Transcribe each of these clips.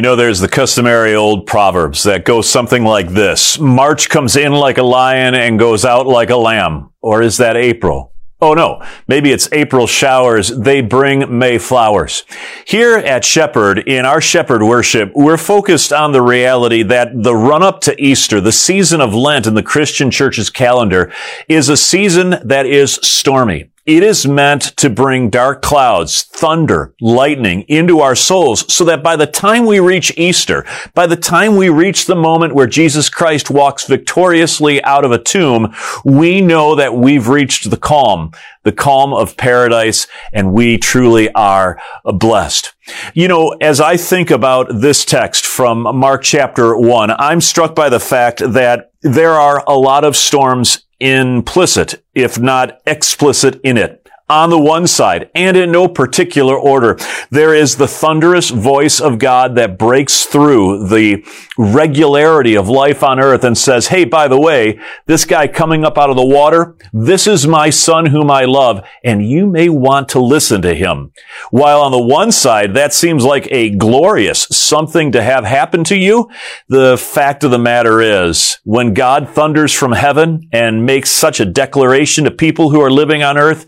You know, there's the customary old proverbs that go something like this. March comes in like a lion and goes out like a lamb. Or is that April? Oh no, maybe it's April showers. They bring May flowers. Here at Shepherd, in our Shepherd worship, we're focused on the reality that the run up to Easter, the season of Lent in the Christian church's calendar, is a season that is stormy. It is meant to bring dark clouds, thunder, lightning into our souls so that by the time we reach Easter, by the time we reach the moment where Jesus Christ walks victoriously out of a tomb, we know that we've reached the calm, the calm of paradise, and we truly are blessed. You know, as I think about this text from Mark chapter one, I'm struck by the fact that there are a lot of storms implicit, if not explicit in it on the one side, and in no particular order. There is the thunderous voice of God that breaks through the regularity of life on earth and says, Hey, by the way, this guy coming up out of the water, this is my son whom I love, and you may want to listen to him. While on the one side, that seems like a glorious something to have happen to you. The fact of the matter is, when God thunders from heaven and makes such a declaration to people who are living on earth,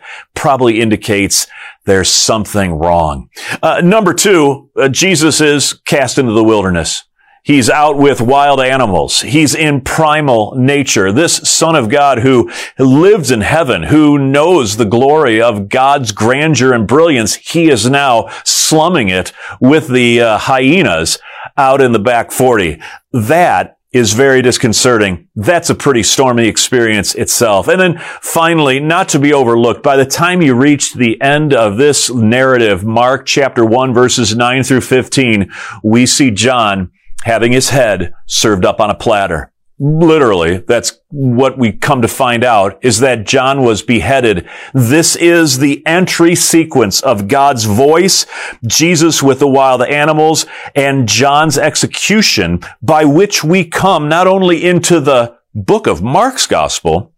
probably indicates there's something wrong. Uh, number two, uh, Jesus is cast into the wilderness. He's out with wild animals. He's in primal nature. This son of God who lives in heaven, who knows the glory of God's grandeur and brilliance, he is now slumming it with the uh, hyenas out in the back 40. That is very disconcerting. That's a pretty stormy experience itself. And then finally, not to be overlooked, by the time you reach the end of this narrative, Mark chapter 1 verses 9 through 15, we see John having his head served up on a platter literally, that's what we come to find out, is that John was beheaded. This is the entry sequence of God's voice, Jesus with the wild animals, and John's execution, by which we come not only into the book of Mark's gospel,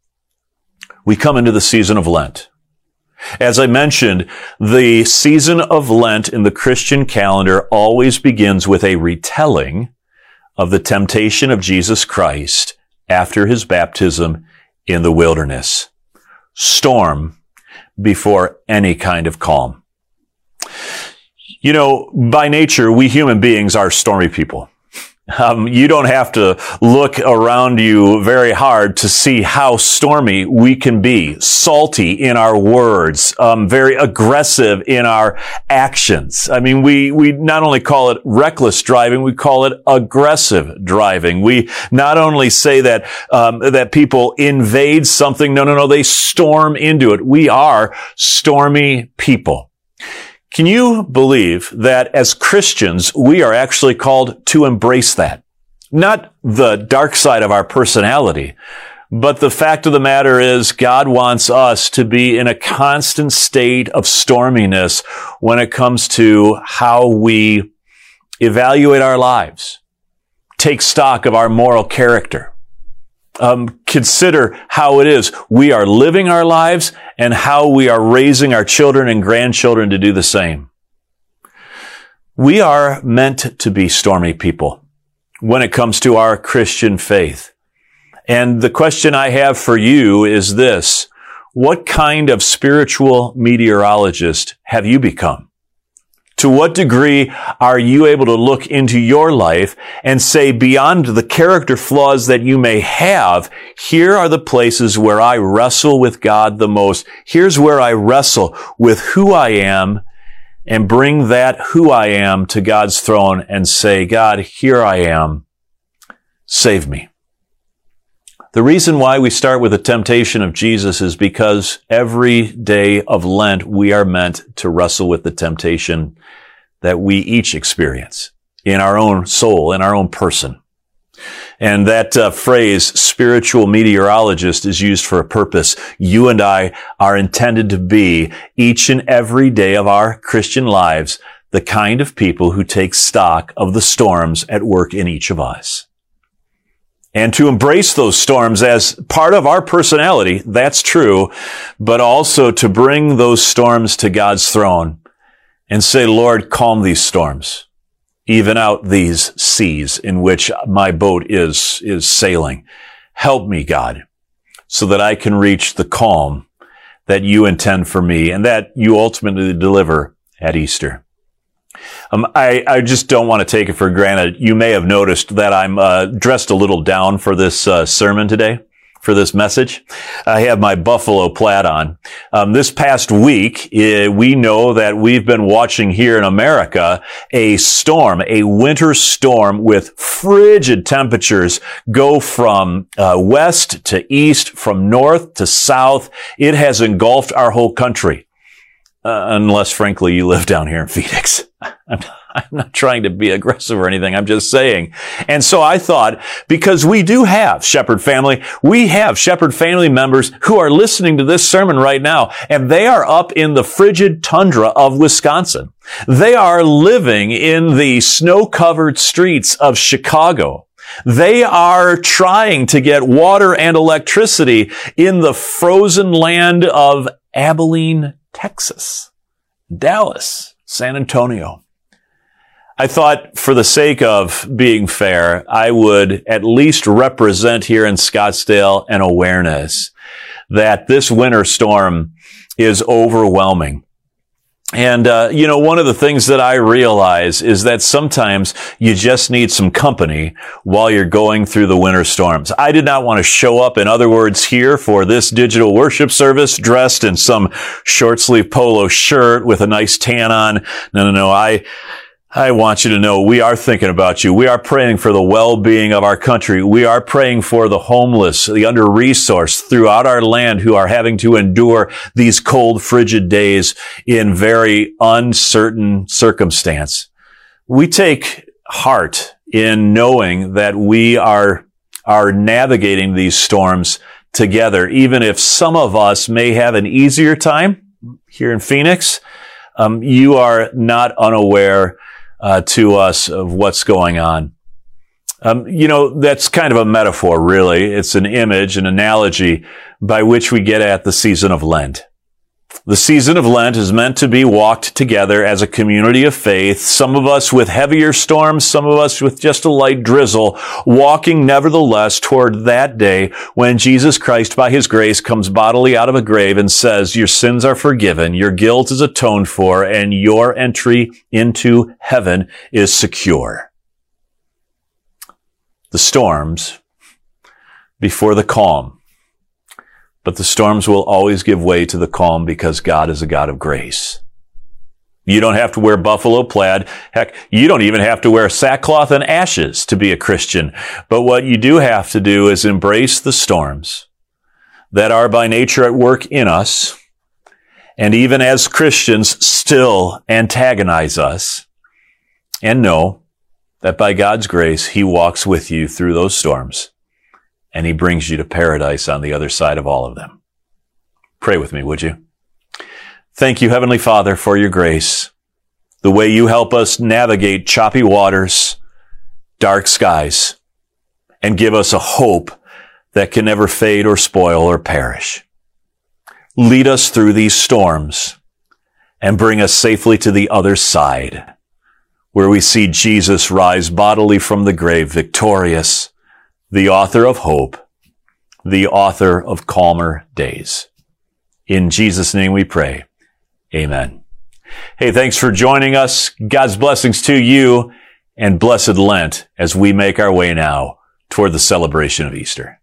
we come into the season of Lent. As I mentioned, the season of Lent in the Christian calendar always begins with a retelling of the temptation of Jesus Christ after his baptism in the wilderness. Storm before any kind of calm. You know, by nature, we human beings are stormy people. Um, you don't have to look around you very hard to see how stormy we can be, salty in our words, um, very aggressive in our actions. I mean, we we not only call it reckless driving, we call it aggressive driving. We not only say that um, that people invade something, no, no, no, they storm into it. We are stormy people. Can you believe that as Christians, we are actually called to embrace that? Not the dark side of our personality, but the fact of the matter is God wants us to be in a constant state of storminess when it comes to how we evaluate our lives, take stock of our moral character, um, consider how it is we are living our lives and how we are raising our children and grandchildren to do the same. We are meant to be stormy people when it comes to our Christian faith. And the question I have for you is this. What kind of spiritual meteorologist have you become? To what degree are you able to look into your life and say beyond the character flaws that you may have, here are the places where I wrestle with God the most. Here's where I wrestle with who I am and bring that who I am to God's throne and say, God, here I am. Save me. The reason why we start with the temptation of Jesus is because every day of Lent, we are meant to wrestle with the temptation that we each experience in our own soul, in our own person. And that uh, phrase, spiritual meteorologist, is used for a purpose. You and I are intended to be each and every day of our Christian lives the kind of people who take stock of the storms at work in each of us and to embrace those storms as part of our personality. That's true, but also to bring those storms to God's throne and say, Lord, calm these storms. even out these seas in which my boat is, is sailing. Help me, God, so that I can reach the calm that you intend for me and that you ultimately deliver at Easter. Um, I, I, just don't want to take it for granted. You may have noticed that I'm uh, dressed a little down for this uh, sermon today for this message. I have my buffalo plaid on. Um, this past week, uh, we know that we've been watching here in America a storm, a winter storm with frigid temperatures go from uh, west to east, from north to south. It has engulfed our whole country. Uh, unless, frankly, you live down here in Phoenix. I'm I'm not trying to be aggressive or anything. I'm just saying. And so I thought, because we do have Shepherd family, we have Shepherd family members who are listening to this sermon right now, and they are up in the frigid tundra of Wisconsin. They are living in the snow-covered streets of Chicago. They are trying to get water and electricity in the frozen land of Abilene, Texas, Dallas, San Antonio. I thought for the sake of being fair, I would at least represent here in Scottsdale an awareness that this winter storm is overwhelming. And, uh, you know, one of the things that I realize is that sometimes you just need some company while you're going through the winter storms. I did not want to show up, in other words, here for this digital worship service dressed in some short sleeve polo shirt with a nice tan on. No, no, no. I, I want you to know we are thinking about you. We are praying for the well-being of our country. We are praying for the homeless, the under-resourced throughout our land who are having to endure these cold, frigid days in very uncertain circumstance. We take heart in knowing that we are, are navigating these storms together, even if some of us may have an easier time here in Phoenix. Um, you are not unaware uh, to us of what's going on. Um, you know, that's kind of a metaphor, really. It's an image, an analogy by which we get at the season of Lent. The season of Lent is meant to be walked together as a community of faith, some of us with heavier storms, some of us with just a light drizzle, walking nevertheless toward that day when Jesus Christ, by his grace, comes bodily out of a grave and says, your sins are forgiven, your guilt is atoned for, and your entry into heaven is secure. The storms before the calm but the storms will always give way to the calm because God is a God of grace. You don't have to wear buffalo plaid. Heck, you don't even have to wear sackcloth and ashes to be a Christian. But what you do have to do is embrace the storms that are by nature at work in us. And even as Christians still antagonize us and know that by God's grace, He walks with you through those storms and he brings you to paradise on the other side of all of them. Pray with me, would you? Thank you, Heavenly Father, for your grace, the way you help us navigate choppy waters, dark skies, and give us a hope that can never fade or spoil or perish. Lead us through these storms and bring us safely to the other side, where we see Jesus rise bodily from the grave victorious the author of hope, the author of calmer days. In Jesus' name we pray. Amen. Hey, thanks for joining us. God's blessings to you and blessed Lent as we make our way now toward the celebration of Easter.